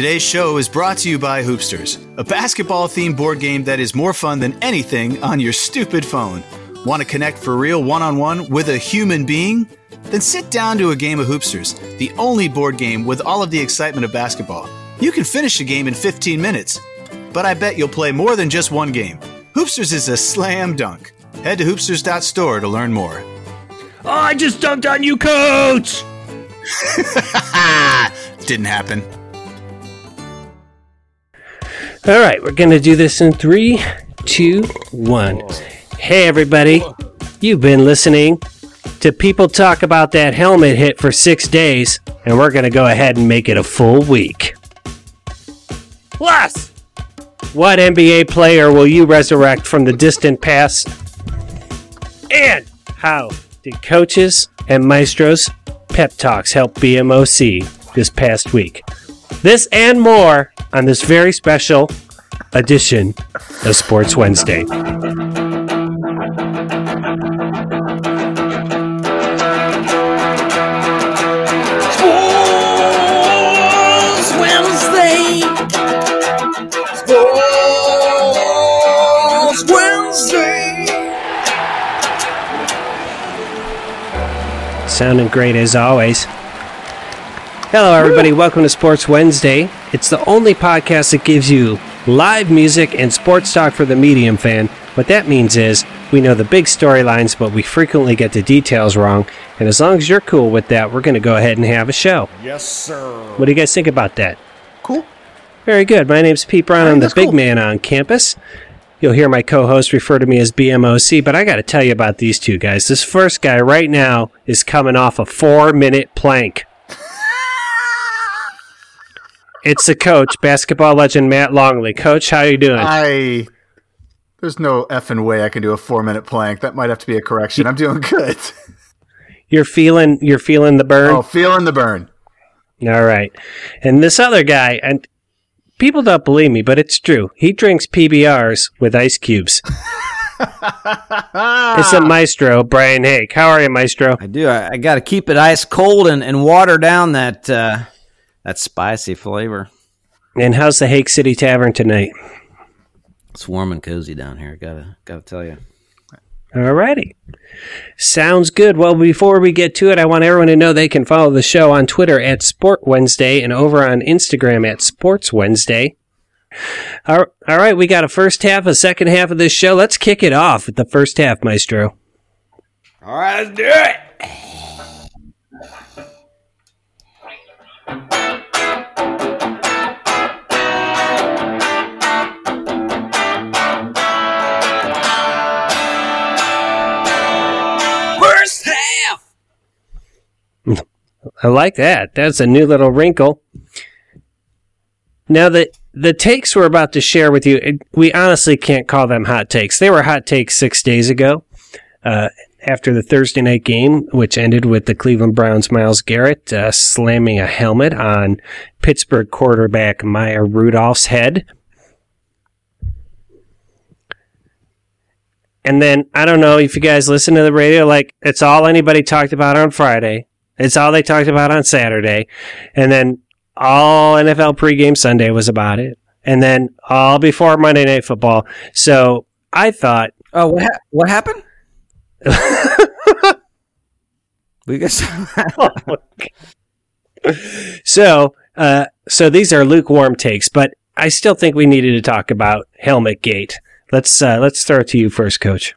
Today's show is brought to you by Hoopsters, a basketball themed board game that is more fun than anything on your stupid phone. Want to connect for real one on one with a human being? Then sit down to a game of Hoopsters, the only board game with all of the excitement of basketball. You can finish a game in 15 minutes, but I bet you'll play more than just one game. Hoopsters is a slam dunk. Head to hoopsters.store to learn more. Oh, I just dunked on you, coach! Didn't happen. All right, we're going to do this in three, two, one. Hey, everybody. You've been listening to people talk about that helmet hit for six days, and we're going to go ahead and make it a full week. Plus, what NBA player will you resurrect from the distant past? And how did coaches and maestros pep talks help BMOC this past week? This and more on this very special edition of Sports Wednesday. Sports Wednesday. Sports Wednesday. Sounding great as always. Hello, everybody. Welcome to Sports Wednesday. It's the only podcast that gives you live music and sports talk for the medium fan. What that means is we know the big storylines, but we frequently get the details wrong. And as long as you're cool with that, we're going to go ahead and have a show. Yes, sir. What do you guys think about that? Cool. Very good. My name's Pete Brown. I'm the big cool. man on campus. You'll hear my co host refer to me as BMOC, but I got to tell you about these two guys. This first guy right now is coming off a four minute plank. It's the coach, basketball legend Matt Longley. Coach, how are you doing? I. There's no effing way I can do a four minute plank. That might have to be a correction. I'm doing good. You're feeling you're feeling the burn. Oh, feeling the burn. All right. And this other guy, and people don't believe me, but it's true. He drinks PBRs with ice cubes. It's a maestro, Brian Hake. How are you, maestro? I do. I, I got to keep it ice cold and, and water down that uh, that spicy flavor. And how's the Hake City Tavern tonight? It's warm and cozy down here. Gotta gotta tell you. Alrighty. Sounds good. Well, before we get to it, I want everyone to know they can follow the show on Twitter at Sport Wednesday and over on Instagram at Sports Wednesday. All all right, we got a first half, a second half of this show. Let's kick it off with the first half, Maestro. All right, let's do it. I like that. That's a new little wrinkle. Now the the takes we're about to share with you, we honestly can't call them hot takes. They were hot takes six days ago, uh, after the Thursday night game, which ended with the Cleveland Browns' Myles Garrett uh, slamming a helmet on Pittsburgh quarterback Maya Rudolph's head. And then I don't know if you guys listen to the radio, like it's all anybody talked about on Friday. It's all they talked about on Saturday. And then all NFL pregame Sunday was about it. And then all before Monday Night Football. So I thought, Oh, what ha- what happened? we guess. so, uh, so these are lukewarm takes, but I still think we needed to talk about Helmet Gate. Let's, uh, let's throw it to you first, coach.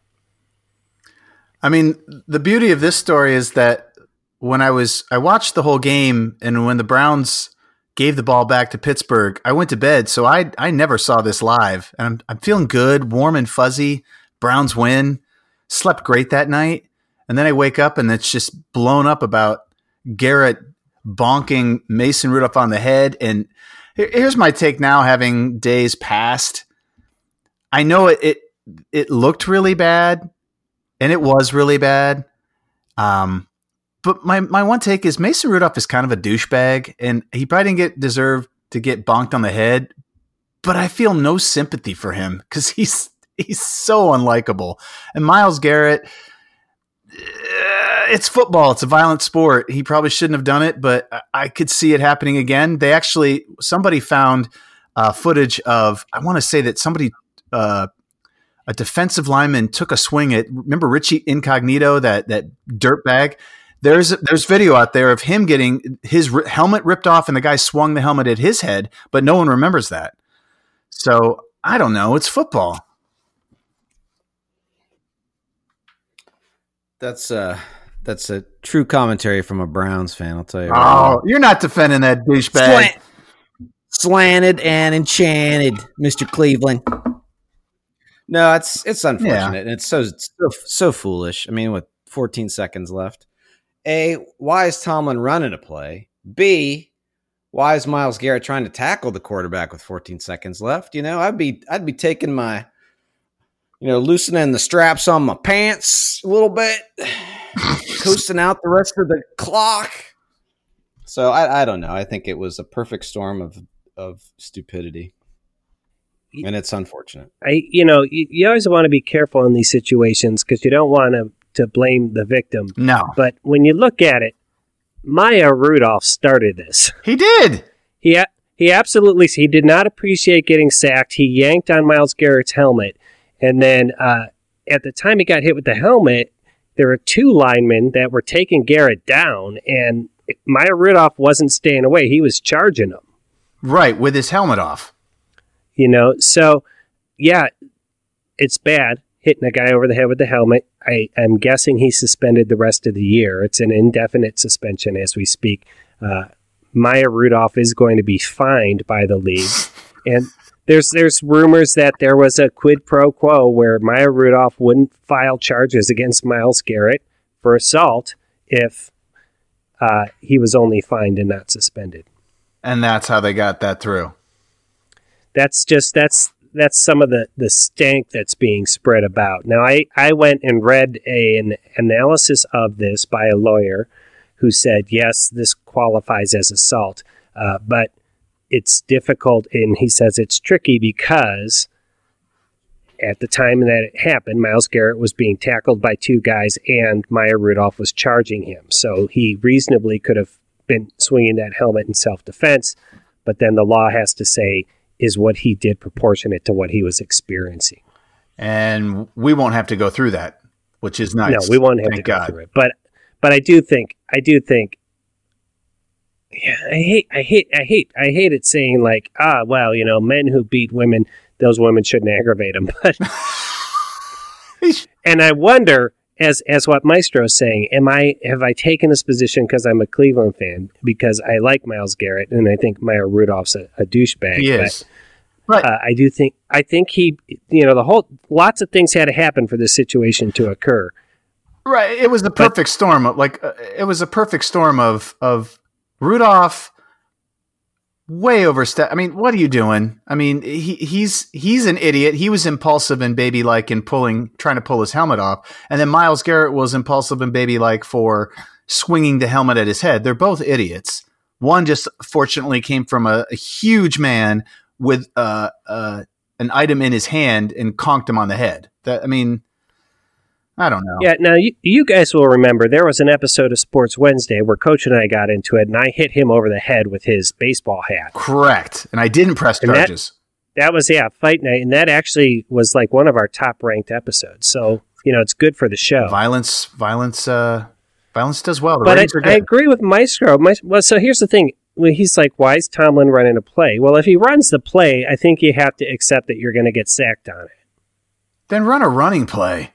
I mean, the beauty of this story is that when I was, I watched the whole game, and when the Browns gave the ball back to Pittsburgh, I went to bed, so I I never saw this live, and I'm I'm feeling good, warm and fuzzy. Browns win, slept great that night, and then I wake up and it's just blown up about Garrett bonking Mason Rudolph on the head. And here's my take now, having days passed. I know it it, it looked really bad, and it was really bad. Um, but my my one take is Mason Rudolph is kind of a douchebag, and he probably didn't get deserve to get bonked on the head. But I feel no sympathy for him because he's he's so unlikable. And Myles Garrett, uh, it's football. It's a violent sport. He probably shouldn't have done it, but I- could see it happening again. They actually somebody found uh, footage of. I want to say that somebody, uh, a defensive lineman, took a swing at. Remember Richie Incognito, that that dirt bag. There's there's video out there of him getting his ri- helmet ripped off, and the guy swung the helmet at his head, but no one remembers that. So I don't know. It's football. That's uh that's a true commentary from a Browns fan. I'll tell you. Oh, you're not defending that douchebag. Slant, slanted and enchanted, Mister Cleveland. No, it's it's unfortunate, and it's so it's so so foolish. I mean, with 14 seconds left, a why is Tomlin running a play? B why is Myles Garrett trying to tackle the quarterback with 14 seconds left? You know, I'd be I'd be taking my you know loosening the straps on my pants a little bit, coasting out the rest of the clock. So I, I don't know. I think it was a perfect storm of of stupidity, and it's unfortunate. I, you know, you, you always want to be careful in these situations because you don't want to to blame the victim. No, But when you look at it, Maya Rudolph started this. he did. He a- he absolutely he did not appreciate getting sacked. He yanked on Myles Garrett's helmet, and then uh, at the time he got hit with the helmet, there were two linemen that were taking Garrett down, and Maya Rudolph wasn't staying away. He was charging him. Right, with his helmet off. You know, so yeah, it's bad hitting a guy over the head with the helmet. I am guessing he's suspended the rest of the year. It's an indefinite suspension as we speak. Uh, Maya Rudolph is going to be fined by the league, and there's there's rumors that there was a quid pro quo where Maya Rudolph wouldn't file charges against Myles Garrett for assault if uh, he was only fined and not suspended. And that's how they got that through. that's just that's that's some of the the stank that's being spread about. Now I I went and read a, an analysis of this by a lawyer who said yes this qualifies as assault, uh, but it's difficult and he says it's tricky because at the time that it happened, Myles Garrett was being tackled by two guys and Maya Rudolph was charging him. So he reasonably could have been swinging that helmet in self defense, but then the law has to say is what he did proportionate to what he was experiencing. And we won't have to go through that, which is nice. No, we won't have Thank to go God. through it. But but I do think I do think yeah, I hate I hate I hate I hate it saying like, ah, well, you know, men who beat women, those women shouldn't aggravate them. But and I wonder as as what Maestro is saying, am I have I taken this position because I'm a Cleveland fan because I like Myles Garrett and I think Maya Rudolph's a, a douchebag. He but-. But uh, I do think I think he, you know, the whole lots of things had to happen for this situation to occur. right, it was the perfect storm. Of, like uh, it was a perfect storm of of Rudolph way overstep. I mean, what are you doing? I mean, he he's he's an idiot. He was impulsive and baby like in pulling trying to pull his helmet off, and then Myles Garrett was impulsive and baby like for swinging the helmet at his head. They're both idiots. One just fortunately came from a, a huge man with uh, uh, an item in his hand and conked him on the head. That I mean, I don't know. Yeah. Now you, you guys will remember there was an episode of Sports Wednesday where Coach and I got into it, and I hit him over the head with his baseball hat. Correct. And I didn't press And charges. That was yeah, fight night, and that actually was like one of our top ranked episodes. So you know, it's good for the show. violence, violence, uh, violence does well. The But I, I agree with Maestro. Mais- well, so here's the thing. Well, he's like, why is Tomlin running a play? Well, if he runs the play, I think you have to accept that you're going to get sacked on it. then run a running play.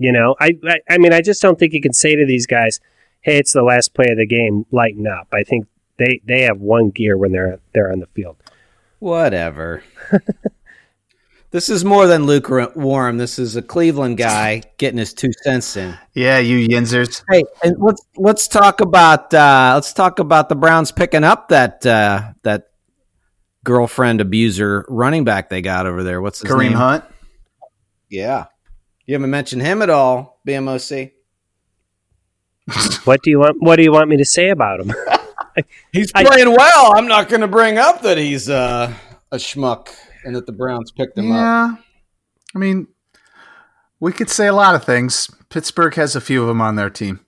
You know, I, I I mean, I just don't think you can say to these guys, "Hey, it's the last play of the game. Lighten up." I think they they have one gear when they're they're on the field. Whatever. this is more than lukewarm. This is a Cleveland guy getting his two cents in. Yeah, you yinzers. Hey, and let's let's talk about uh, let's talk about the Browns picking up that uh, that girlfriend abuser running back they got over there. What's his Kareem name? Hunt. Yeah, you haven't mentioned him at all. BMOC. What do you want? What do you want me to say about him? He's I- playing well. I'm not going to bring up that he's uh, a schmuck and that the Browns picked him up. Yeah. I mean, we could say a lot of things, Pittsburgh has a few of them on their team.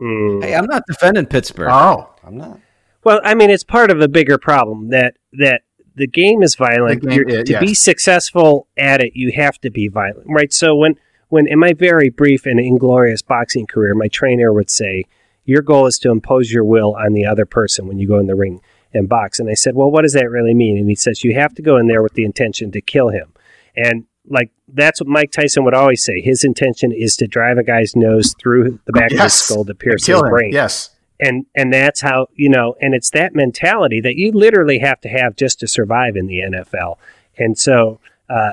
Hmm. Hey, I'm not defending Pittsburgh. Oh, I'm not. Well, I mean, it's part of a bigger problem that that the game is violent. The game- You're- yeah, to be successful at it, you have to be violent, right? So when when in my very brief and inglorious boxing career, my trainer would say, "Your goal is to impose your will on the other person when you go in the ring and box." And I said, "Well, what does that really mean?" And he says, "You have to go in there with the intention to kill him." And like that's what Mike Tyson would always say. His intention is to drive a guy's nose through the back of his skull to pierce his brain Yes. and and that's how you know and it's that mentality that you literally have to have just to survive in the NFL and so uh,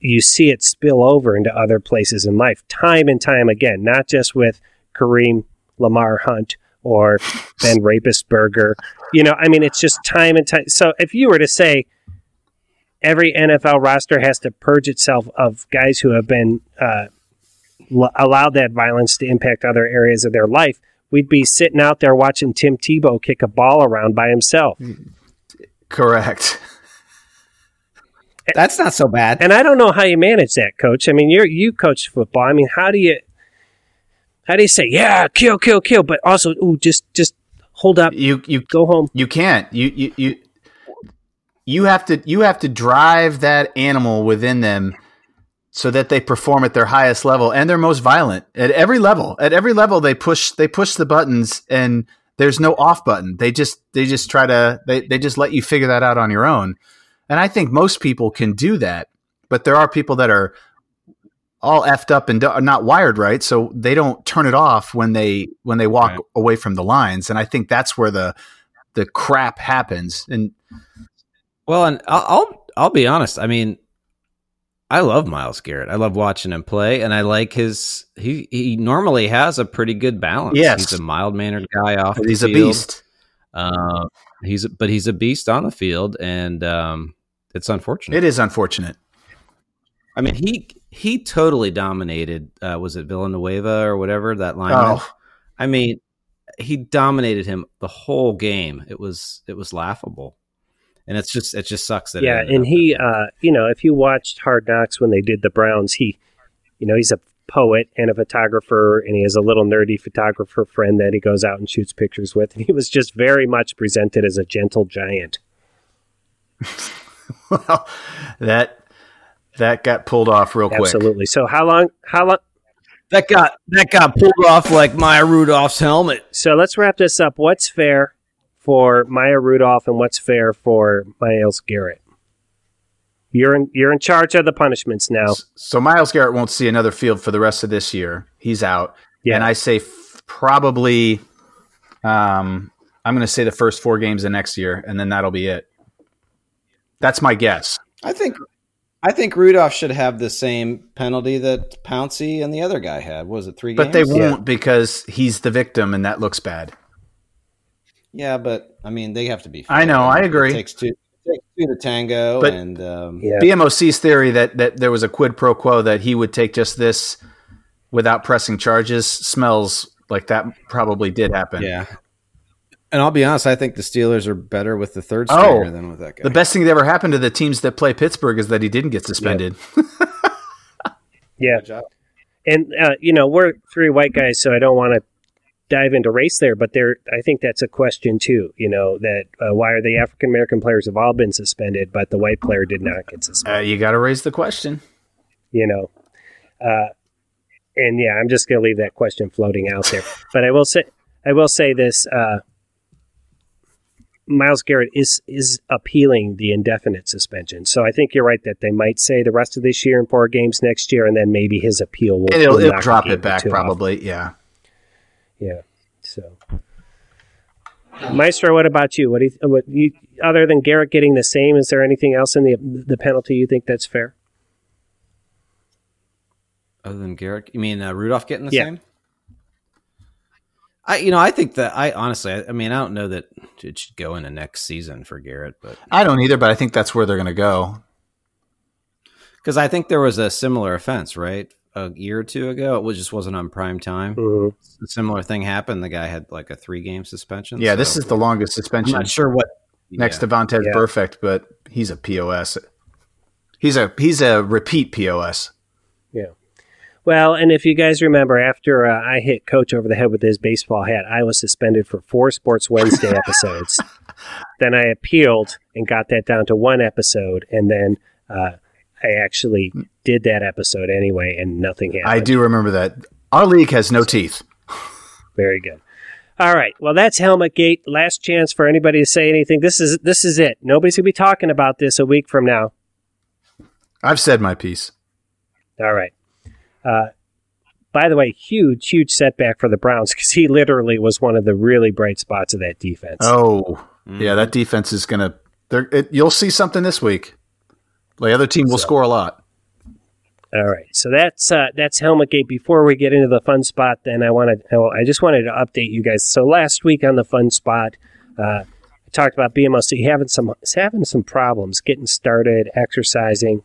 you see it spill over into other places in life time and time again not just with Kareem Lamar Hunt or Ben Rapisberger you know I mean it's just time and time so if you were to say every NFL roster has to purge itself of guys who have been uh, l- allowed that violence to impact other areas of their life we'd be sitting out there watching Tim Tebow kick a ball around by himself. Correct. That's not so bad. And I don't know how you manage that, coach. I mean, you're you coach football. I mean, how do you how do you say, yeah, kill, kill, kill, but also, ooh, just just hold up, You you go home. you can't. You you you you have to you have to drive that animal within them so that they perform at their highest level and their most violent at every level. At every level they push they push the buttons and there's no off button. They just they just try to they, they just let you figure that out on your own. And I think most people can do that, but there are people that are all effed up and do- not wired right, so they don't turn it off when they when they walk Right. away from the lines. And I think that's where the the crap happens. And Well, and I'll, I'll I'll be honest. I mean, I love Myles Garrett. I love watching him play, and I like his. He he normally has a pretty good balance. Yes. he's a mild mannered guy off. the he's a beast. Uh, he's but he's a beast on the field, and um, it's unfortunate. It is unfortunate. I mean, he he totally dominated. Uh, was it Villanueva or whatever that line? Oh, I mean, he dominated him the whole game. It was it was laughable, and it's just it just sucks that. Yeah, ended and he, uh, you know, if you watched Hard Knocks when they did the Browns, he, you know, he's a poet and a photographer, and he has a little nerdy photographer friend that he goes out and shoots pictures with, and he was just very much presented as a gentle giant. well, that that got pulled off real quick. Absolutely. So how long? How long? that got that got pulled off like Maya Rudolph's helmet. So let's wrap this up. What's fair for Maya Rudolph, and what's fair for Myles Garrett? You're in. You're in charge of the punishments now. So Myles Garrett won't see another field for the rest of this year. He's out. Yeah. And I say f- probably um I'm going to say the first 4 games of next year and then that'll be it. That's my guess. I think I think Rudolph should have the same penalty that Pouncey and the other guy had. What was it three But they won't because he's the victim and that looks bad. Yeah, but I mean they have to be. I know, I It agree. takes two, it takes two to tango, But- and um, Yeah. BMOC's theory that that there was a quid pro quo that he would take just this without pressing charges smells like that probably did happen. yeah. And I'll be honest, I think the Steelers are better with the third Oh, stringer than with that guy. The best thing that ever happened to the teams that play Pittsburgh is that he didn't get suspended. Yeah. Good job. And uh, you know, we're three white guys, so I don't want to dive into race there, but there, I think that's a question too. You know, that uh, why are the African American players have all been suspended, but the white player did not get suspended? Uh, you got to raise the question. you know, uh, and yeah, I'm just going to leave that question floating out there. but I will say, I will say this: uh, Myles Garrett is is appealing the indefinite suspension. So I think you're right that they might say the rest of this year and four games next year, and then maybe his appeal will, And it'll, will it'll drop it back two off. probably. Yeah. Yeah. So, Maestro, what about you? What do you, what you other than Garrett getting the same? Is there anything else in the the penalty you think that's fair? Other than Garrett, you mean uh, Rudolph getting the Yeah. same? I, you know, I think that I honestly, I, I mean, I don't know that it should go into next season for Garrett, but I don't either, but I think that's where they're going to go. because I think there was a similar offense, right, a year or two ago. It was just wasn't on prime time. Mhm. A similar thing happened. The guy had like a three game suspension. Yeah, this is the longest suspension. I'm not sure what next yeah. to Vontaze Yeah. Perfect, but he's a POS. He's a he's a repeat POS. Well, and if you guys remember, after uh, I hit Coach over the head with his baseball hat, I was suspended for four Sports Wednesday episodes. then I appealed and got that down to one episode, and then uh, I actually did that episode anyway, and nothing happened. I do remember that. Our league has no teeth. Very good. All right. Well, that's Helmet Gate. Last chance for anybody to say anything. This is this is it. Nobody's gonna be talking about this a week from now. I've said my piece. All right. Uh, by the way, huge, huge setback for the Browns because he literally was one of the really bright spots of that defense. Oh, yeah, that defense is gonna. You'll see something this week. The other team will So- score a lot. All right, so that's uh, that's Helmet Gate. Before we get into the fun spot, then I wanted I just wanted to update you guys. So last week on the fun spot, uh, I talked about BMOC having some having some problems getting started, exercising,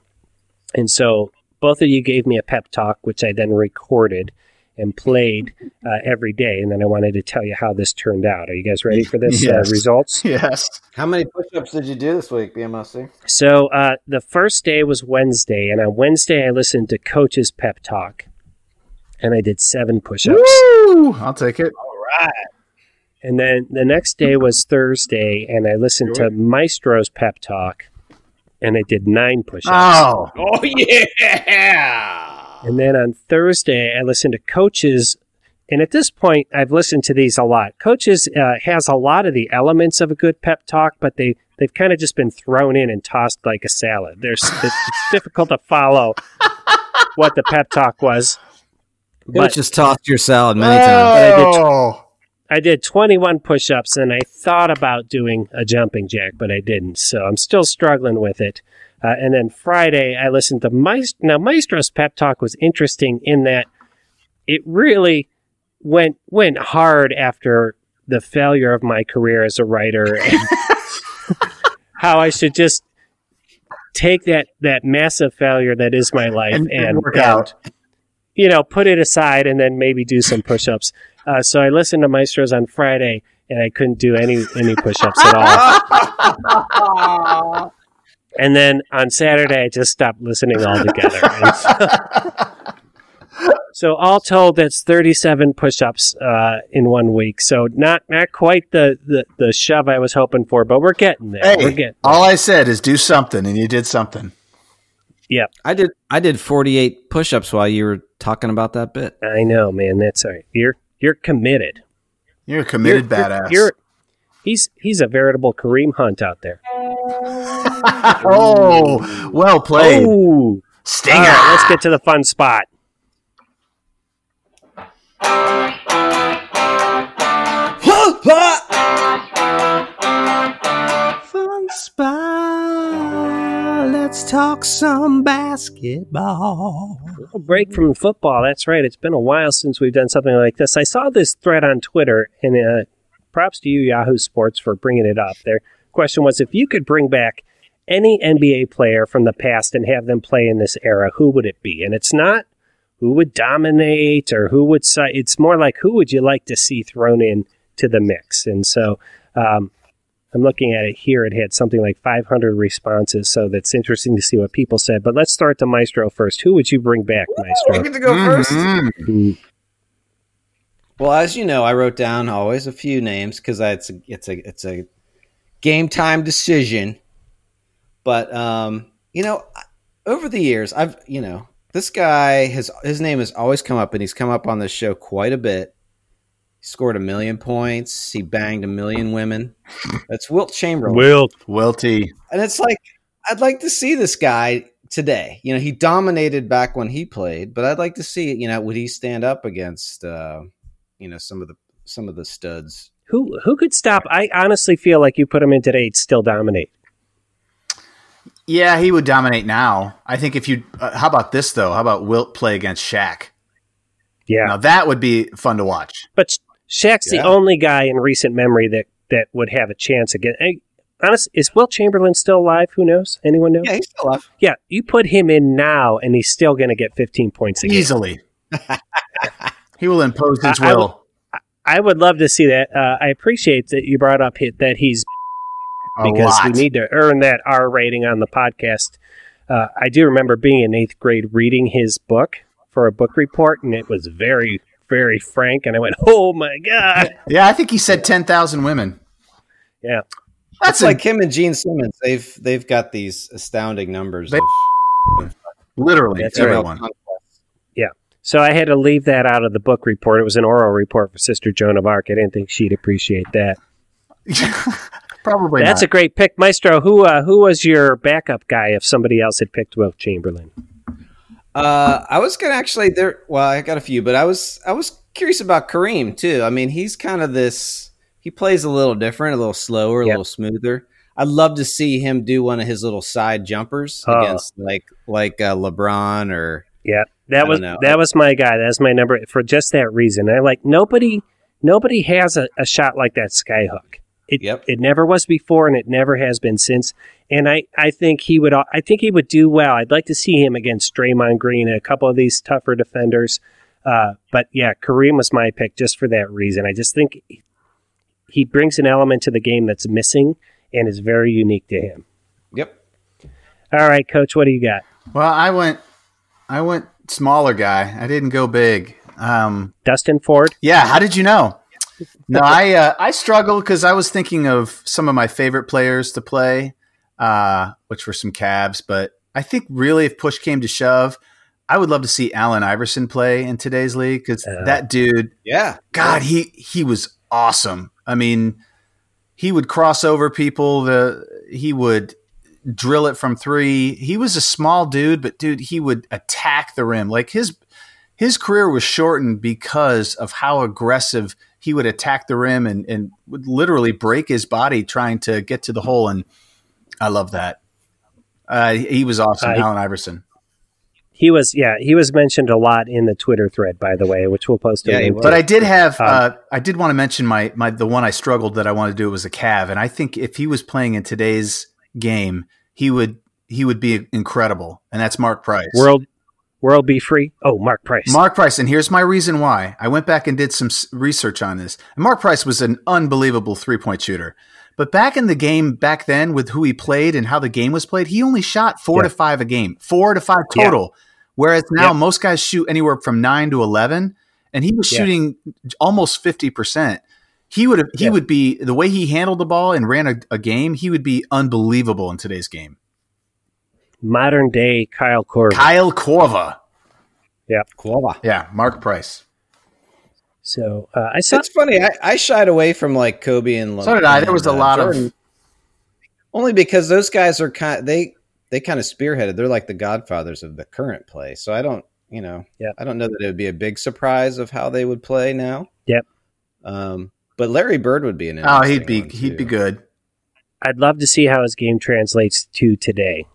and so both of you gave me a pep talk, which I then recorded and played uh, every day. And then I wanted to tell you how this turned out. Are you guys ready for this Yes. uh, results? Yes. How many push-ups did you do this week, BMOC? So uh, the first day was Wednesday, and on Wednesday I listened to Coach's pep talk, and I did seven push-ups. Woo! I'll take it. All right. And then the next day was Thursday, and I listened to Maestro's pep talk, and I did nine push-ups. Oh, Oh yeah! And then on Thursday, I listened to coaches. And at this point, I've listened to these a lot. Coaches uh, has a lot of the elements of a good pep talk, but they they've kind of just been thrown in and tossed like a salad. There's it's difficult to follow what the pep talk was. You But just tossed your salad many times. I did- Oh. I did 21 push-ups, and I thought about doing a jumping jack, but I didn't. So I'm still struggling with it. Uh, and then Friday, I listened to Maestro. Now, Maestro's pep talk was interesting in that it really went went hard after the failure of my career as a writer, and how I should just take that that massive failure that is my life And- and, and work and, out. you know, put it aside and then maybe do some push-ups. Uh, so I listened to Maestros on Friday, and I couldn't do any any push-ups at all. And then on Saturday, I just stopped listening altogether. So, so all told, that's 37 push-ups uh, in one week. So not not quite the, the, the shove I was hoping for, but we're getting there. we're Hey, getting. all I said is do something, and you did something. Yeah. I did. I did 48 push-ups while you were talking about that bit. I know, man. That's all right. You're you're committed. You're a committed You're- badass. You're he's he's a veritable Kareem Hunt out there. oh, well played, Oh, Stinger. All right, let's get to the fun spot. Fun spot. Let's talk some basketball. A break from football. That's right. It's been a while since we've done something like this. I saw this thread on Twitter, and uh, props to you, Yahoo Sports, for bringing it up. Their question was if you could bring back any NBA player from the past and have them play in this era, who would it be? And it's not who would dominate or who would. It's more like who would you like to see thrown in to the mix? And so. Um, I'm looking at it here. It had something like 500 responses, so that's interesting to see what people said. But let's start the Maestro first. Who would you bring back, Maestro? I get to go Mhm. Mm, Well, as you know, I wrote down always a few names because it's a, it's a it's a game time decision. But um, you know, over the years, I've you know this guy has his name has always come up, and he's come up on this show quite a bit. He scored a million points. He banged a million women. That's Wilt Chamberlain. Wilt. Wilty. And it's like I'd like to see this guy today. You know, he dominated back when he played, but I'd like to see, you know, would he stand up against uh, you know, some of the some of the studs. Who who could stop? I honestly feel like you put him in today, he'd still dominate. Yeah, he would dominate now. I think if you, uh, how about this though? How about Wilt play against Shaq? Yeah, Now that would be fun to watch. but Shaq's the only guy in recent memory that that would have a chance again. Hey, honest, is Wilt Chamberlain still alive? Who knows? Anyone know? Yeah, he's still alive. Yeah, you put him in now, and he's still going to get 15 points a game. Easily. he will impose his I- I will. I would love to see that. Uh, I appreciate that you brought up hit that he's A because lot. we need to earn that R rating on the podcast. Uh, I do remember being in eighth grade reading his book for a book report, and it was very, very frank. And I went, "Oh my god!" Yeah, I think he said ten thousand women. Yeah. That's It's like him and Gene Simmons. They've they've got these astounding numbers. They- of literally That's female everyone. conquests. So I had to leave that out of the book report. It was an oral report for Sister Joan of Arc. I didn't think she'd appreciate that. Probably That's a great pick, Maestro. Who uh, who was your backup guy if somebody else had picked Wilt Chamberlain? Uh, I was gonna actually there. Well, I got a few, but I was I was curious about Kareem too. I mean, he's kind of this. He plays a little different, a little slower, a Yep. little smoother. I'd love to see him do one of his little side jumpers Oh. against like like uh, LeBron or Yeah, that I was that was my guy. That's my number for just that reason. I like nobody nobody has a, a shot like that skyhook. It Yep. it never was before, and it never has been since. And I, I think he would I think he would do well. I'd like to see him against Draymond Green and a couple of these tougher defenders. Uh, but yeah, Kareem was my pick just for that reason. I just think he brings an element to the game that's missing and is very unique to him. yep. All right, coach, what do you got? Well, I went, I went smaller guy. I didn't go big. Um, Dustin Ford? yeah. How did you know? No, I uh, I struggled because I was thinking of some of my favorite players to play, uh, which were some Cavs. But I think really, if push came to shove, I would love to see Allen Iverson play in today's league because Uh. that dude Yeah. God, he he was awesome. I mean, he would cross over people. The he would drill it from three. He was a small dude, but dude, he would attack the rim. Like his his career was shortened because of how aggressive he would attack the rim and and would literally break his body trying to get to the hole. And I love that. Uh, he was awesome, Allen Iverson. He was, yeah, he was mentioned a lot in the Twitter thread, by the way, which we'll post. Yeah, he link was. to. But I did have, Um, uh, I did want to mention my, my, the one I struggled that I wanted to do was a Cav, and I think if he was playing in today's game, he would, he would be incredible, and that's Mark Price. World, World B. Free. Oh, Mark Price. Mark Price, and here's my reason why. I went back and did some research on this. And Mark Price was an unbelievable three point shooter. But back in the game back then, with who he played and how the game was played, he only shot four Yeah. to five a game, four to five Yeah. total. Whereas now Yeah. most guys shoot anywhere from nine to eleven, and he was Yeah. shooting almost fifty percent. He would have, he Yeah. would be the way he handled the ball and ran a, a game. He would be unbelievable in today's game. Modern day Kyle Korver. Kyle Corva. Yeah. Korva, Quava. yeah, Mark Price. so uh, I saw. It's funny. I, I shied away from like Kobe and. So did I. There was a and, lot of- only because those guys are kind. They they kind of spearheaded. They're like the godfathers of the current play. So I don't, you know, Yeah. I don't know that it would be a big surprise of how they would play now. Yep. Um, but Larry Bird would be an. Oh, he'd be he'd be good. I'd love to see how his game translates to today.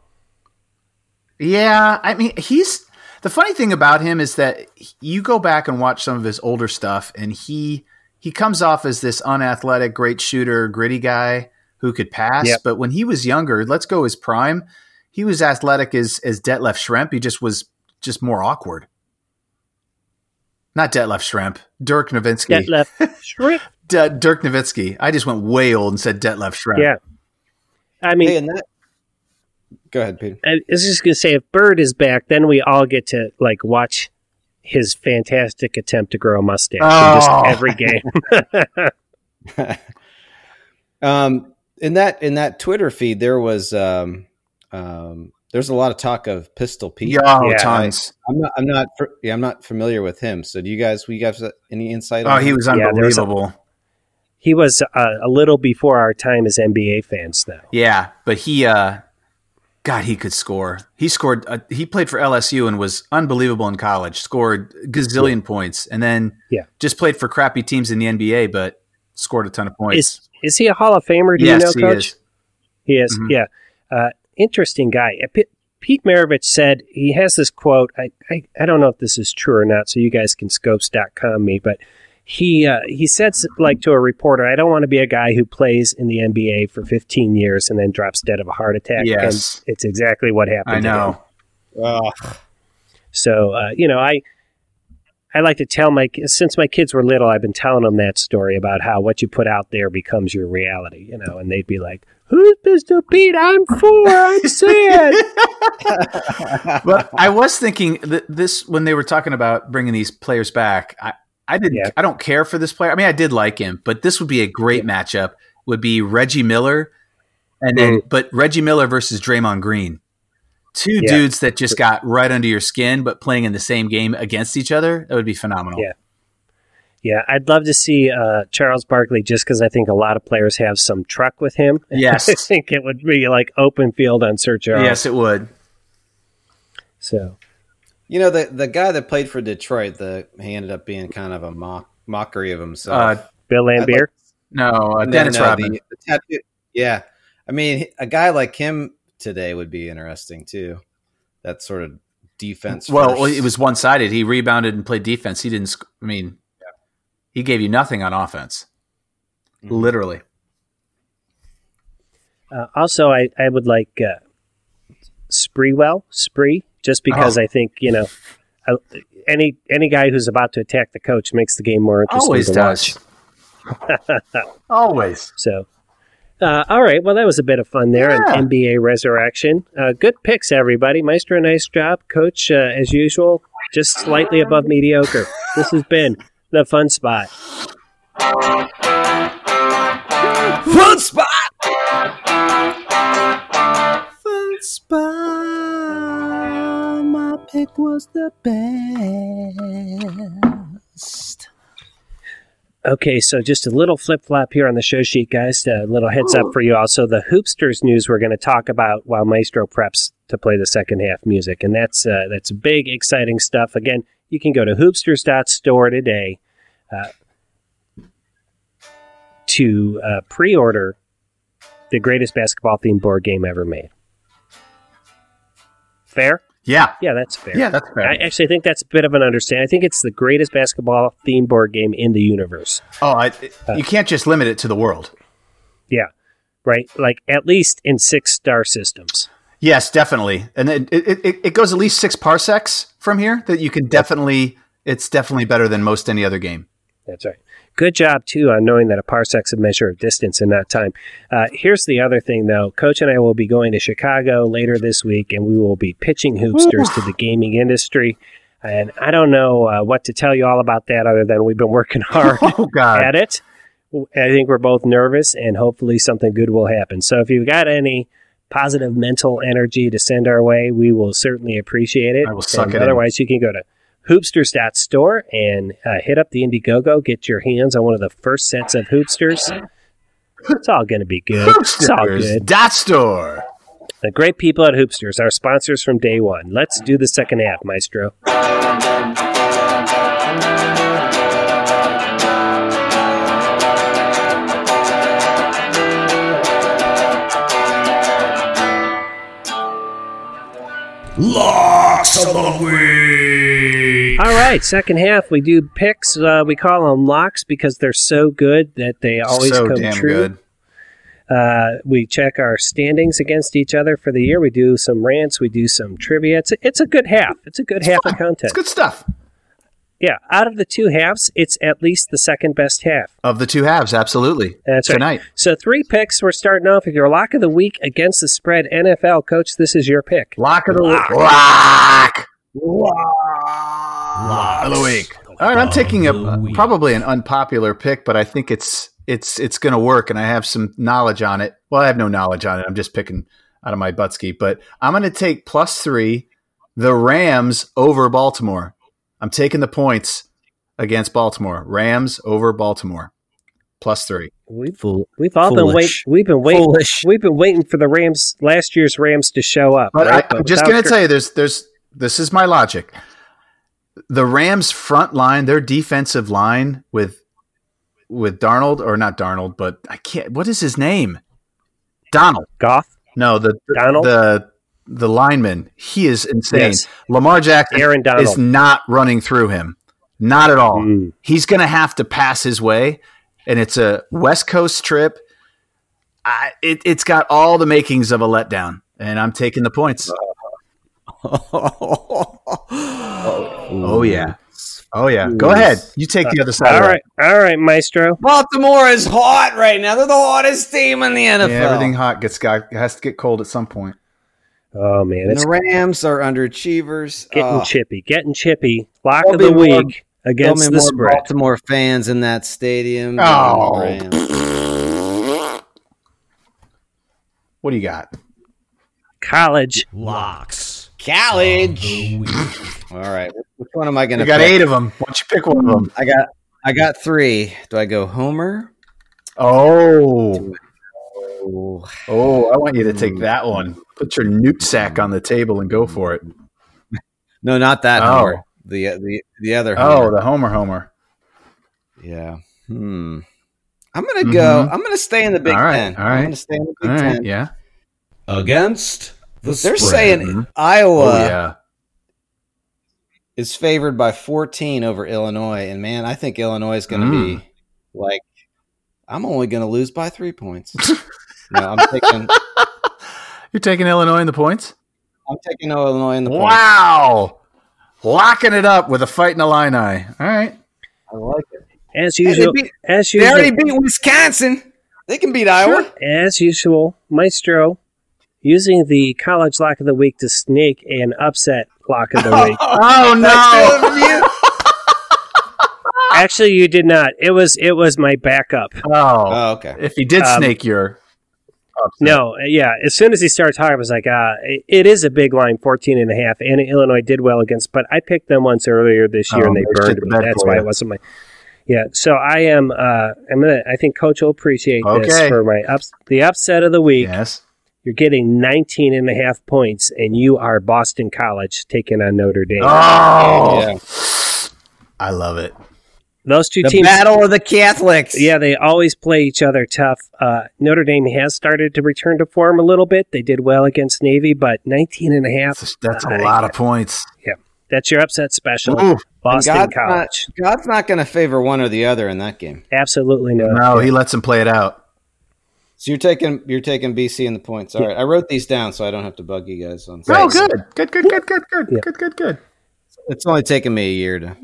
Yeah, I mean, he's the funny thing about him is that you go back and watch some of his older stuff, and he he comes off as this unathletic, great shooter, gritty guy who could pass. Yep. But when he was younger, let's go his prime, he was athletic as as Detlef Schrempf. He just was just more awkward. Not Detlef Schrempf, Dirk Nowitzki. That left shrimp. D- Dirk Nowitzki. I just went way old and said Detlef Schrempf. Yeah. I mean, Hey, and that. Go ahead, Peter. I was just gonna say, if Bird is back, then we all get to like watch his fantastic attempt to grow a mustache in just Oh. every game. um, in that in that Twitter feed, there was um, um, there's a lot of talk of Pistol Pete. Yeah, Yeah, tons. I'm not. I'm not. Yeah, I'm not familiar with him. So, do you guys? We guys have any insight? oh, on he him? was Yeah, there was a- unbelievable. he was uh, a little before our time as NBA fans, though. Yeah, but he, uh, God, he could score. He scored. Uh, he played for LSU and was unbelievable in college. Scored gazillion points, and then Yeah. just played for crappy teams in the NBA, but scored a ton of points. Is is he a Hall of Famer? Do yes, you know, he Coach? is. He is, Mhm. yeah. Uh, interesting guy. Uh, P- Pete Maravich said he has this quote. I, I, I don't know if this is true or not, so you guys can snopes.com me, but he uh, he said like to a reporter, I don't want to be a guy who plays in the NBA for 15 years and then drops dead of a heart attack. Yes. And it's exactly what happened. I know. Oh, So uh, you know, I I like to tell my since my kids were little, I've been telling them that story about how what you put out there becomes your reality. You know, and they'd be like, Who's Pistol Pete? I'm four. I'm sad. but I was thinking that this when they were talking about bringing these players back. I I didn't. Yeah. I don't care for this player. I mean, I did like him, but this would be a great matchup. Would be Reggie Miller, and then but Reggie Miller versus Draymond Green, two Yeah. dudes that just got right under your skin, but playing in the same game against each other. That would be phenomenal. Yeah. Yeah, I'd love to see uh, Charles Barkley just because I think a lot of players have some truck with him. Yes. I think it would be like open field on Sir Charles. Yes, it would. So, You know, the the guy that played for Detroit, the he ended up being kind of a mock, mockery of himself. Uh, Bill Laimbeer. no, uh, Dennis no, Rodman. the- the tattoo- yeah, I mean, a guy like him today would be interesting too. That sort of defense. Well, first. it was one sided. He rebounded and played defense. He didn't. sc- I mean, he gave you nothing on offense. Mhm. Literally. Uh, also, I, I would like uh, Sprewell, Spree, just because Oh. I think, you know, I, any any guy who's about to attack the coach makes the game more interesting Always does. Always. So, uh, all right. Well, that was a bit of fun there. Yeah. An NBA resurrection. Uh, good picks, everybody. Maestro, nice job. Coach, uh, as usual, just slightly above mediocre. This has been the fun spot. Fun spot. fun spot. Pick was the best. Okay, so just a little flip flop here on the show sheet, guys. A little heads up for you also. The Hoopsters news we're going to talk about while Maestro preps to play the second half music, and that's uh, that's big, exciting stuff. Again, you can go to hoopsters.store today uh, to uh, pre-order the greatest basketball themed board game ever made. Fair? Yeah. Yeah, that's fair. Yeah, that's fair. I actually think that's a bit of an understanding. I think it's the greatest basketball themed board game in the universe. oh, I, uh, you can't just limit it to the world. Yeah. Right? Like at least in six star systems. Yes, definitely. And it, it, it goes at least six parsecs from here that you can definitely, it's definitely better than most any other game. That's right. Good job, too, on knowing that a parsec's a measure of distance and not time. Uh, here's the other thing, though. Coach and I will be going to Chicago later this week, and we will be pitching Hoopsters to the gaming industry. And I don't know uh, what to tell you all about that other than we've been working hard Oh, God. at it. I think we're both nervous, and hopefully something good will happen. So if you've got any positive mental energy to send our way, we will certainly appreciate it. I will suck And it in. Otherwise, you can go to hoopsters.store and uh, hit up the Indiegogo, get your hands on one of the first sets of Hoopsters. It's all going to be good. It's all Hoopsters good. Dot store. The great people at Hoopsters, our sponsors from day one. Let's do the second half, Maestro. Locks of the week. All right, second half, we do picks. Uh, we call them locks because they're so good that they always so come damn true. good. Uh, we check our standings against each other for the year. We do some rants. We do some trivia. It's a, it's a good half. It's a good half of content. It's good stuff. Yeah, out of the two halves, it's at least the second best half. Of the two halves, absolutely. That's right. Tonight. So three picks. We're starting off with your lock of the week against the spread. NFL coach, this is your pick. Lock of the week. Lock. Lock of the week. All right, I'm taking a uh, probably an unpopular pick, but I think it's it's it's going to work, and I have some knowledge on it. Well, I have no knowledge on it. I'm just picking out of my buttski, but I'm going to take plus three, the Rams over Baltimore. I'm taking the points against Baltimore. Rams over Baltimore, plus three. We've Fool. we've all been waiting. We've been waiting. Foolish. We've been waiting for the Rams last year's Rams to show up. But right? I, I'm just going to tell you, there's, there's, this is my logic. The Rams' front line, their defensive line with, with Darnold or not Darnold, but I can't. What is his name? Donald. Goff, No, the Donald? the the lineman. He is insane. Yes. Lamar Jackson Aaron Donald. is not running through him, not at all. Mm. He's going to have to pass his way, and it's a West Coast trip. I, it, it's got all the makings of a letdown, and I'm taking the points. Oh yeah. Oh yeah, go ahead. You take the other side. All right. All right, Maestro. Baltimore is hot right now. They're the hottest team in the NFL. that. Yeah, everything hot gets got has to get cold at some point. Oh man, it's the Rams are underachievers. getting Oh, chippy, getting chippy. Lock There'll of the be more- week there'll against be the more spread. Baltimore fans in that stadium. Oh. the What do you got? College. Locks. College. All right, which one am I going You to? got eight of them. Why don't you pick one of them? I got. I got three. Do I go Homer? Oh, Oh, oh! I want you to take that one. Put your newt sack on the table and go for it. no, not that Oh. Homer. The the the other. Oh, Homer. the Homer Homer. yeah. Hmm. I'm gonna go. I'm gonna stay in the Big Mm-hmm. All right, Ten. all I'm gonna stay in the Big All Ten. right, yeah. Against the They're spread. saying Iowa Oh yeah. is favored by 14 over Illinois, and man, I think Illinois is going to Mm. be like, I'm only going to lose by three points. no, I'm taking, You're taking Illinois in the points. I'm taking Illinois in the points. Wow, locking it up with a Fighting Illini. All right. I like it. As usual, they, beat, as they already beat Wisconsin. They can beat Iowa. as usual, Maestro using the college lock of the week to snake an upset lock of the week. Oh no! Actually, you did not. It was it was my backup. Oh, Oh, okay. if he did Um, snake your. upset. No, yeah. As soon as he started talking, I was like, uh, it- it is a big line, 14 and a half. And Illinois did well against, but I picked them once earlier this year Oh, and they they burned shit the me. That's why it wasn't my. Yeah, so I am. Uh, I'm gonna. I think Coach will appreciate this for my ups, the upset of the week. Yes. You're getting 19 and a half points, and you are Boston College taking on Notre Dame. Oh, Yeah. I love it. Those two The teams. battle of the Catholics. Yeah, they always play each other tough. Uh, Notre Dame has started to return to form a little bit. They did well against Navy, but 19 and a half, That's, that's a I- lot of points. Yeah, that's your upset special. Ooh, Boston God's College. Not, God's not going to favor one or the other in that game. Absolutely no. no, he lets him play it out. So you're taking you're taking BC in the points. All right, I wrote these down so I don't have to bug you guys on. Oh, good, good, good, good, good, good, Yeah. good, good, good. It's only taken me a year to.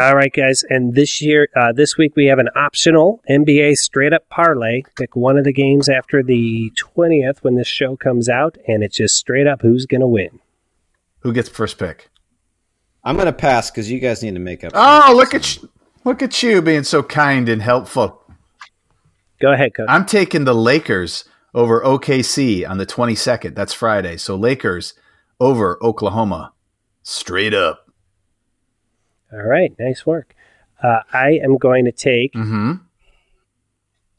All right, guys. And this year, uh, this week, we have an optional NBA straight up parlay. Pick one of the games after the 20th when this show comes out, and it's just straight up who's going to win. Who gets first pick? I'm going to pass because you guys need to make up. Oh, look at you, look at you being so kind and helpful. Go ahead, Coach. I'm taking the Lakers over OKC on the 22nd. That's Friday. So Lakers over Oklahoma, straight up. All right, nice work. Uh, I am going to take. Mm-hmm.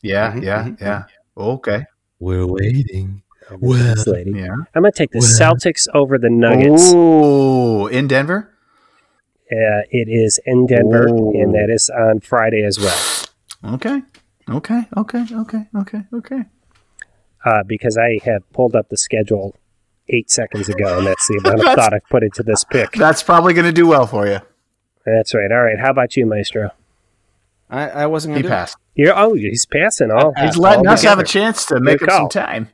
Yeah, Mhm, yeah, mhm, yeah. Okay. We're waiting. this lady. Yeah. I'm going to take the Well. Celtics over the Nuggets. Ooh, in Denver. Uh, it is in Denver, Ooh. and that is on Friday as well. Okay. Okay. Okay. Okay. Okay. Okay. Uh, because I have pulled up the schedule eight seconds ago, and that's the amount of thought I've put into this pick. That's probably going to do well for you. That's right. All right. How about you, Maestro? I, I wasn't going to. passed. You're oh, he's passing all. I He's passed letting all us have a chance to make Good up some time.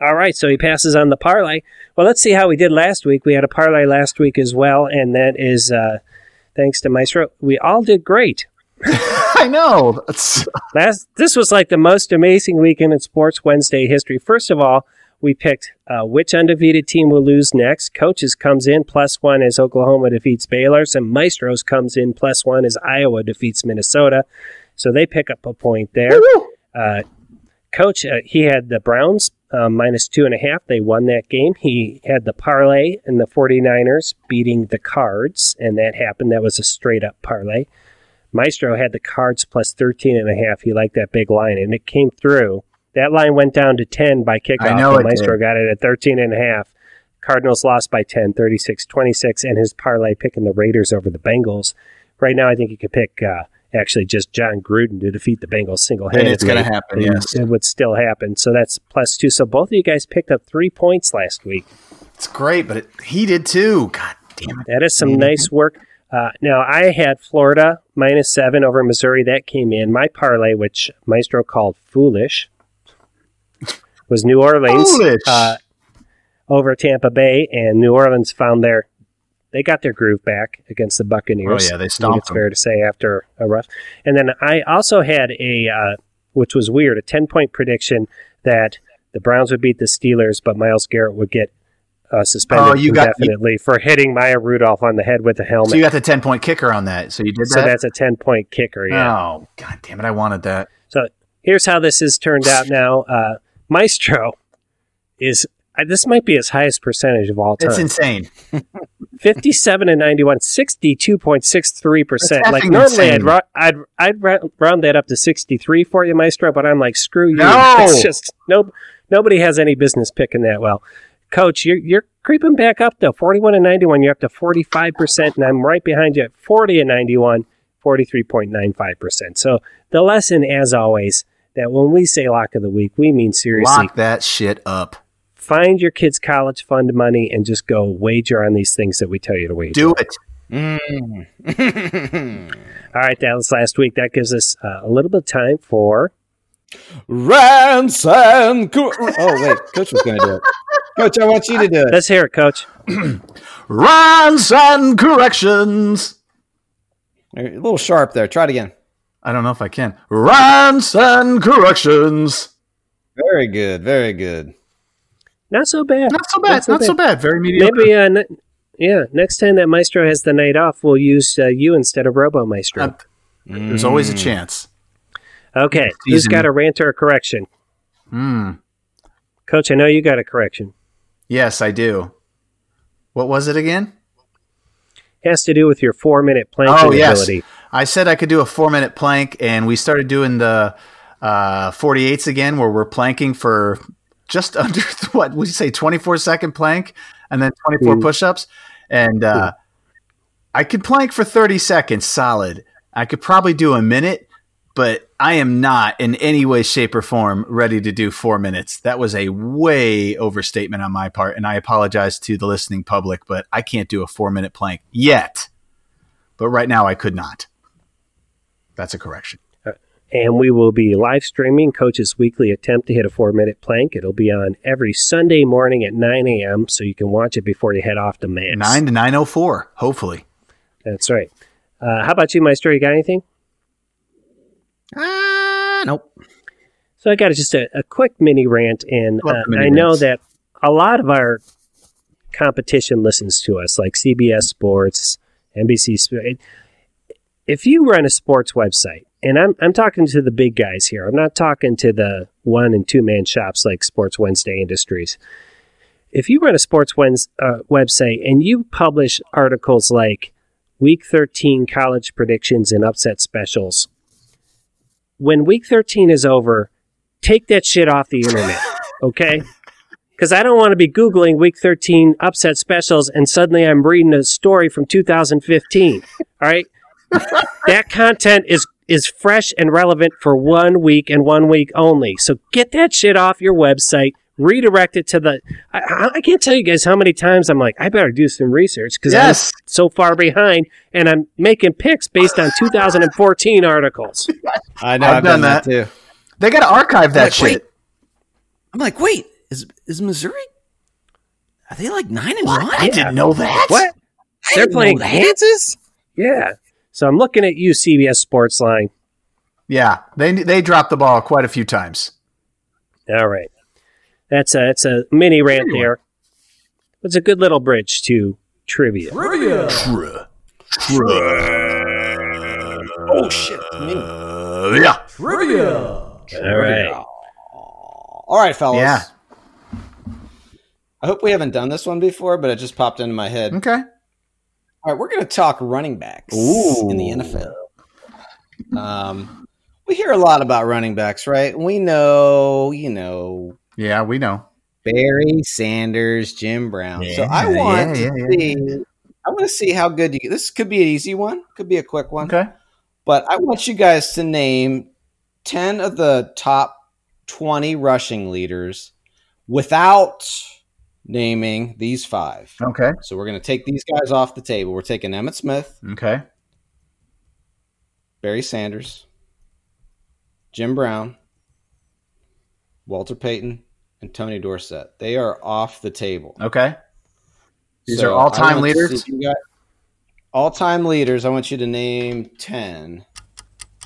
All right, so he passes on the parlay. Well, let's see how we did last week. We had a parlay last week as well, and that is uh, thanks to Maestro. We all did great. I know. That's, Last this was like the most amazing weekend in Sports Wednesday history. First of all, we picked uh, which undefeated team will lose next. Coaches comes in plus one as Oklahoma defeats Baylor, and Maestros comes in plus one as Iowa defeats Minnesota. So they pick up a point there. Uh, Coach, uh, he had the Browns uh, minus two and a half. They won that game. He had the parlay and the 49ers beating the Cards, and that happened. That was a straight up parlay. Maestro had the Cards plus 13 and a half. He liked that big line, and it came through. That line went down to 10 by kickoff, I know and Maestro did. got it at 13 and a half. Cardinals lost by 10, 36 26, and his parlay picking the Raiders over the Bengals. Right now, I think you could pick uh, actually just Jon Gruden to defeat the Bengals single handedly. And it's gonna happen, yes. It would still happen. So that's plus two. So both of you guys picked up three points last week. it's great, but it, he did too. God damn it. That is some nice work. Uh, now, I had Florida minus seven over Missouri. That came in. My parlay, which Maestro called foolish, was New Orleans Uh, over Tampa Bay, and New Orleans found their they got their groove back against the Buccaneers. Oh, yeah, they stomped It's them. fair to say after a rough. And then I also had a, uh, which was weird, a ten point prediction that the Browns would beat the Steelers, but Myles Garrett would get uh, suspended Oh, you got- indefinitely for hitting Maya Rudolph on the head with a helmet. So you got the ten point kicker on that. So you did So that. that's a ten point kicker. Yeah. Oh god damn it! I wanted that. So here's how this has turned out now. Uh, Maestro is uh, this might be his highest percentage of all time. It's insane. 57 and 91, 62.63%. Like normally I'd, insane. ro- I'd I'd round that up to 63 for you Maestro, but I'm like screw you. No! It's just no nobody has any business picking that well. Coach, you're you're creeping back up though. 41 and 91, you're up to 45% and I'm right behind you at 40 and 91, 43.95%. So the lesson as always that when we say lock of the week, we mean seriously Lock that shit up. find your kids' college fund money and just go wager on these things that we tell you to wager. Do it. Mm. All right, that was last week. That gives us uh, a little bit of time for. Rants and co- oh wait, coach was going to do it. Coach, I want you to do it. Let's hear it, Coach. Rants and corrections. A little sharp there. Try it again. I don't know if I can. Rants and corrections. Very good. Very good. Not so bad. Not so bad. Not so bad. Very mediocre. Maybe, uh, ne- yeah. Next time that Maestro has the night off, we'll use uh, you instead of Robo Maestro. Uh, There's always a chance. okay, who's teasing got a rant or a correction? Hmm. Coach, I know you got a correction. Yes, I do. What was it again? has to do with your four minute plank Oh, yes. ability. I said I could do a four minute plank, and we started doing the uh, 48s again, where we're planking for just under what would you say, 24 second plank, and then 24 Mm. push ups. And uh, I could plank for 30 seconds solid. I could probably do a minute, but I am not in any way, shape, or form ready to do four minutes. That was a way overstatement on my part, and I apologize to the listening public, but I can't do a four minute plank yet. But right now, I could not. That's a correction. and we will be live streaming Coach's weekly attempt to hit a four minute plank. It'll be on every Sunday morning at 9 a.m., so you can watch it before you head off to Mass. Nine to nine oh four. Hopefully, That's right. Uh, how about you, Maestro? You got anything? Ah, nope. So I got just a, a quick mini rant, and uh, mini I know rants. that a lot of our competition listens to us, like CBS Sports, NBC Sports. If you run a sports website, and I'm I'm talking to the big guys here, I'm not talking to the one and two man shops like Sports Wednesday Industries. If you run a sports Wednes uh, website and you publish articles like Week 13 college predictions and upset specials, when Week 13 is over, take that shit off the internet, okay? Because I don't want to be Googling Week 13 upset specials and suddenly I'm reading a story from 2015. All right? that content is is fresh and relevant for one week and one week only. So get that shit off your website. Redirect it to the. I- I, I can't tell you guys how many times I'm like, I better do some research because Yes. I'm so far behind, and I'm making picks based on 2014 articles. I know. I've I've, done done, that. too. they got to archive that Wait, shit. wait. I'm like, wait, is is Missouri? Are they like nine and one? I didn't know that. What? I They're playing that. Kansas? Yeah. So I'm looking at you, CBS Sportsline. Yeah, they they dropped the ball quite a few times. All right. That's a, that's a mini rant there. It's a good little bridge to trivia. Trivia. Oh shit! it's me. Yeah, All right. All right, fellas. Yeah. I hope we haven't done this one before, but it just popped into my head. okay. All right, we're going to talk running backs Ooh. in the NFL. Um, we hear a lot about running backs, right? We know, you know, Yeah, we know. Barry Sanders, Jim Brown. so I want yeah, to yeah, see. I want to see how good you. This could be an easy one. Could be a quick one. Okay. But I want you guys to name 10 of the top 20 rushing leaders without naming these five. Okay. So we're going to take these guys off the table. We're taking Emmitt Smith, Okay. Barry Sanders, Jim Brown, Walter Payton, and Tony Dorsett. They are off the table. Okay. These are all-time I want to leaders? see if you got All-time leaders. I want you to name ten.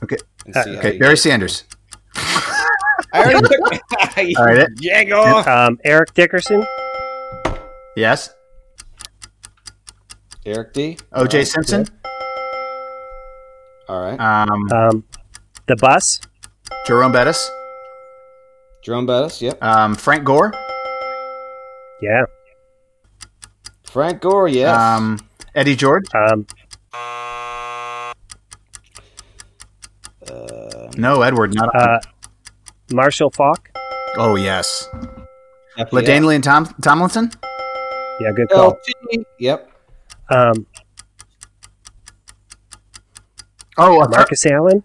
Okay. And Okay, Barry. Sanders. I already took. All right. Jago. Um, Eric Dickerson. Yes. Eric D. O.J. All right. Simpson. All right. Um, Um, the Bus. Jerome Bettis. Jerome Bettis. Yep. Um, Frank Gore. Yeah. Frank Gore. Yes. Um, Eddie George. Um, uh, No, Edward. Not. uh, Marshall Faulk. oh yes. yeah. LaDainian Tom Tomlinson. Yeah, good call. LG. Yep. Um, Oh, uh, Marcus Allen.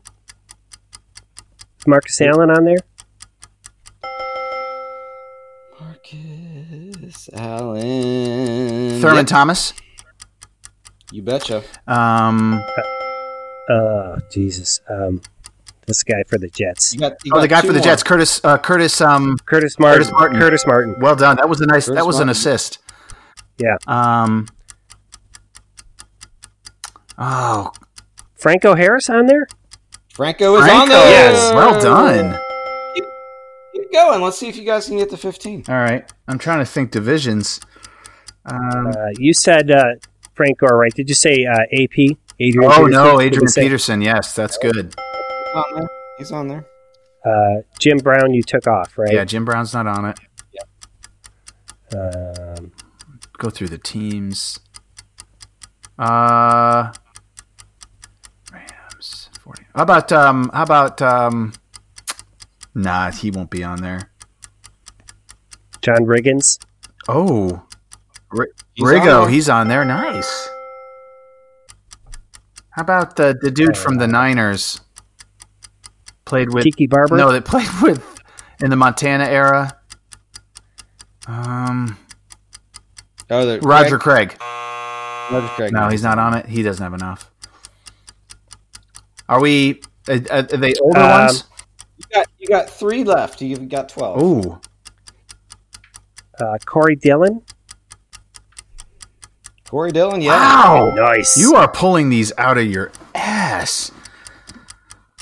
Is Marcus Allen on there? Marcus Allen. Thurman Yep. Thomas. You betcha. Um, Oh, Jesus. Um, this guy for the Jets. You got, you oh, the guy for the more. Jets, Curtis. Uh, Curtis. Um, Curtis Martin. Curtis Martin. Curtis Martin. well done. That was a nice. Curtis that was an assist. Yeah. Um. Oh, Franco Harris on there? Franco is on there. Yes. Well done. Keep going. Let's see if you guys can get to 15. All right. I'm trying to think divisions. Um, Uh, you said uh, Frank Gore, right? Did you say uh, AP? Adrian oh Peterson? no, Did we Adrian say- Peterson. Yes, that's good. He's on there. He's on there. Uh, Jim Brown, you took off, right? Yeah, Jim Brown's not on it. Um, Go through the teams. Uh, Rams. 40. How about um? How about um? Nah, he won't be on there. John Riggins. Oh, R- He's on Rigo, there. he's on there. Nice. How about the the dude from the Niners? Played with Tiki Barber. no, that played with in the Montana era. Um, Oh, the Roger Craig. Craig. Roger Craig. No, he's not on it. He doesn't have enough. Are we? Are, are they older Um, ones? You got, you got three left. You've got 12. Ooh, Uh, Corey Dillon. Corey Dillon, yeah. wow! Nice. You are pulling these out of your ass.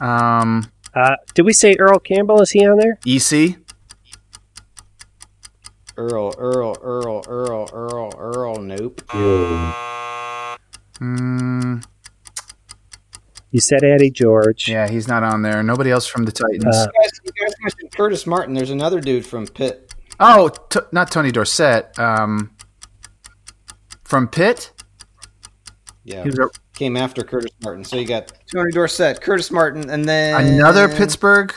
Um, Uh, did we say Earl Campbell? Is he on there? EC. Earl, Earl, Earl, Earl, Earl, Earl. Nope. Mm, You said Eddie George. yeah, he's not on there. Nobody else from the Titans. Uh, You guys, you guys mentioned Curtis Martin. There's another dude from Pitt. oh, t- not Tony Dorsett. Um, from Pitt. Yeah. He a- Came after Curtis Martin. So you got Tony Dorsett, Curtis Martin, and then another Pittsburgh.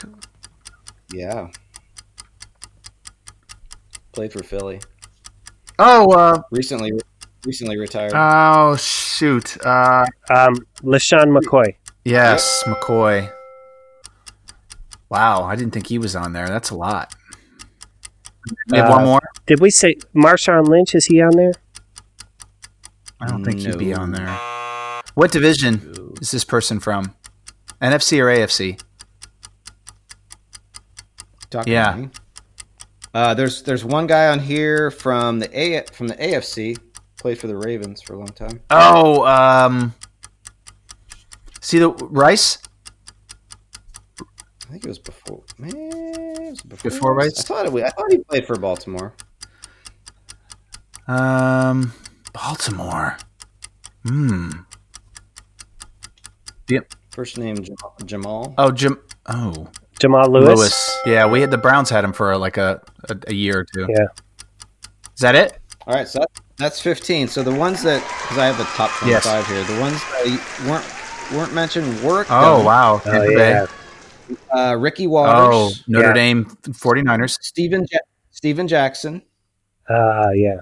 Yeah. Played for Philly. Oh, uh, Recently recently retired. oh shoot. Uh, Um, LeSean McCoy. Yes, McCoy. Wow, I didn't think he was on there. That's a lot. We have Uh, one more. Did we say Marshawn Lynch? Is he on there? I don't think he'd be on there. What division is this person from? NFC or AFC? Talking yeah. Uh, there's there's one guy on here from the A from the AFC. Played for the Ravens for a long time. Oh, um, see the Rice. I think it was before. Man, it was before, Before Rice? I thought it, was- I thought he played for Baltimore. Um, Baltimore. Hmm. Yep. First name Jamal. Jamal. Oh, Jim. Oh, Jamal Lewis. Lewis. Yeah, we had the Browns had him for like a a, a year or two. Yeah. Is that it? All right, so that, that's 15. So the ones that because I have the top 25 here, the ones that weren't weren't mentioned Work. Oh Dunn, wow. Oh, Tampa Bay. yeah. Uh, Ricky Oh, Notre Yeah. Dame 49ers. Steven ja- Steven Jackson. Uh, yeah.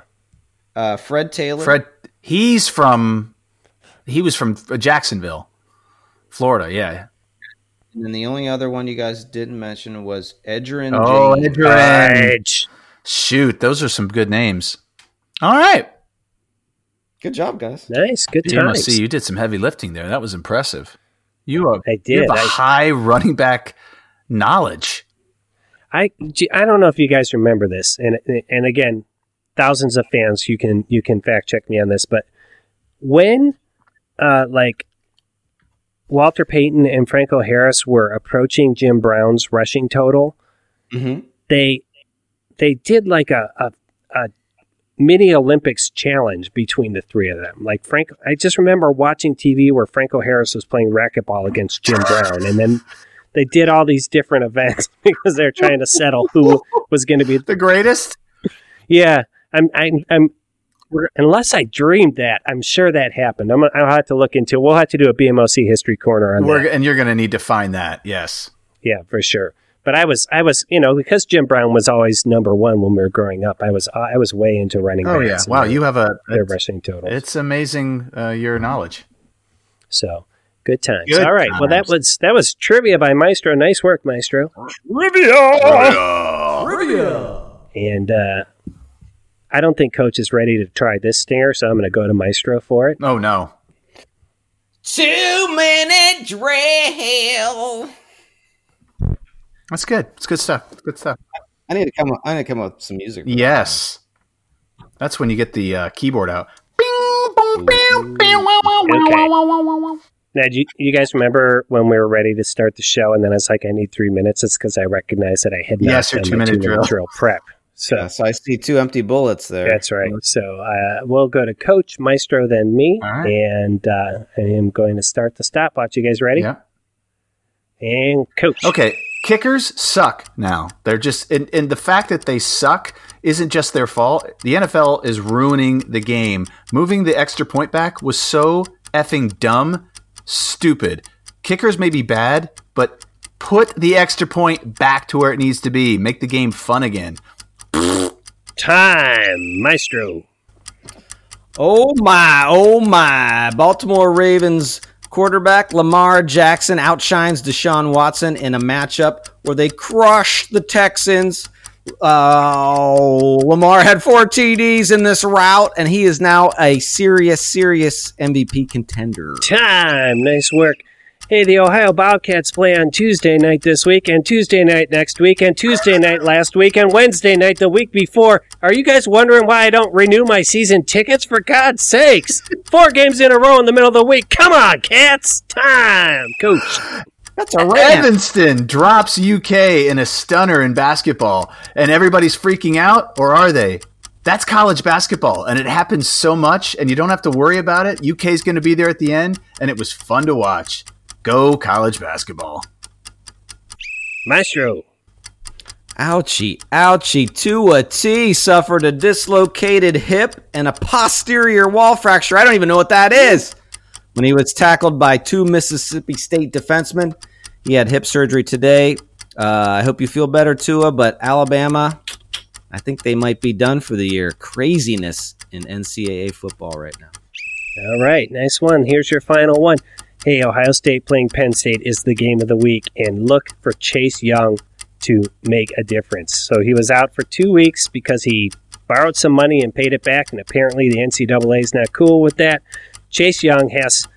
Uh, Fred Taylor. Fred. He's from. He was from Jacksonville, Florida. Yeah. And then the only other one you guys didn't mention was Edgerrin Oh, James. Edgerrin. Fudge. Shoot, those are some good names. All right. Good job, guys. Nice. Good You times. see, you did some heavy lifting there. That was impressive. You are. I You have a I, high running back knowledge. I, I don't know if you guys remember this, and and again, thousands of fans. You can you can fact check me on this, but when uh, like Walter Payton and Franco Harris were approaching Jim Brown's rushing total, Mm-hmm. they they did like a, a, a mini Olympics challenge between the three of them. Like Frank, I just remember watching TV where Franco Harris was playing racquetball against Jim Brown, and then they did all these different events because they're trying to settle who was going to be. The greatest? Yeah, I'm, I'm, I'm. Unless I dreamed that, I'm sure that happened. I'm, I'll have to look into. We'll have to do a BMOC history corner on We're, that. and you're going to need to find that. Yes. Yeah, for sure. But I was, I was, you know, because Jim Brown was always number one when we were growing up. I was, I was way into running. Oh, yeah. Wow. their- You have a. their It's, rushing totals. it's amazing uh, your knowledge. So good times. Good All right. Well, that was that was trivia by Maestro. Nice work, Maestro. Trivia Trivia. And uh, I don't think Coach is ready to try this stinger, so I'm going to go to Maestro for it. Oh, no. Two minute drill. That's good. It's good stuff. It's good stuff. I need to come. Up, I need to come up with some music. for that. Yes. That's when you get the uh, keyboard out. Okay. Now, do you, you guys remember when we were ready to start the show, and then I was like, I need three minutes? It's because I recognized that I had not Yes, your done two-minute the two-minute drill. prep. So Yeah, so I see two empty bullets there. That's right. So uh, we'll go to Coach Maestro, then me, All right. and uh, I am going to start the stopwatch. You guys ready? Yeah. And Coach. Okay, kickers suck now. They're just and, and the fact that they suck isn't just their fault. The NFL is ruining the game. Moving the extra point back was so effing dumb, stupid. Kickers may be bad, but put the extra point back to where it needs to be. Make the game fun again. Time, Maestro. Oh my, oh my. Baltimore Ravens quarterback Lamar Jackson outshines Deshaun Watson in a matchup where they crushed the Texans. Uh, Lamar had four TDs in this route, and he is now a serious, serious MVP contender. Time. Nice work. Hey, the Ohio Bobcats play on Tuesday night this week, and Tuesday night next week, and Tuesday night last week, and Wednesday night the week before. Are you guys wondering why I don't renew my season tickets? For God's sakes! Four games in a row in the middle of the week. Come on, cats! Time, Coach. That's a rant. Evansville drops UK in a stunner in basketball, and everybody's freaking out, or are they? That's college basketball, and it happens so much, and you don't have to worry about it. UK's going to be there at the end, and it was fun to watch. Go college basketball. Maestro. Ouchie, ouchie. Tua T suffered a dislocated hip and a posterior wall fracture. I don't even know what that is. When he was tackled by two Mississippi State defensemen, he had hip surgery today. Uh, I hope you feel better, Tua, but Alabama, I think they might be done for the year. Craziness in NCAA football right now. All right, nice one. Here's your final one. Hey, Ohio State playing Penn State is the game of the week, and look for Chase Young to make a difference. So he was out for two weeks because he borrowed some money and paid it back, and apparently the NCAA is not cool with that. Chase Young has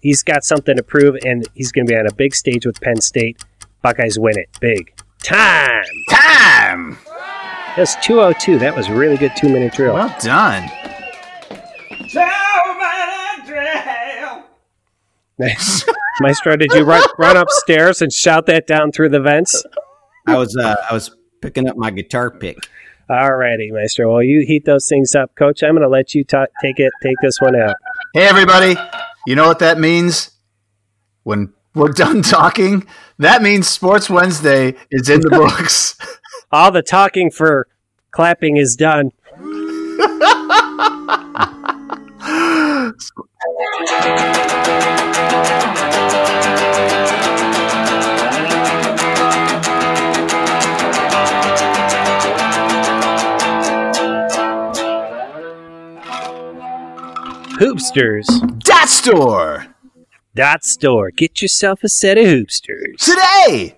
he's got something to prove, and he's going to be on a big stage with Penn State. Buckeyes win it big. Time. Time! That's 202. That was a really good two minute drill. Well done. Nice. Maestro, did you run, run upstairs and shout that down through the vents? I was uh, I was picking up my guitar pick. Alrighty, Maestro. Well, you heat those things up, Coach. I'm going to let you ta- take it. Take this one out. Hey, everybody. You know what that means? When we're done talking, that means Sports Wednesday is in the books. All the talking for clapping is done. Hoopsters. Dot Store Dot store. Get yourself a set of hoopsters. today.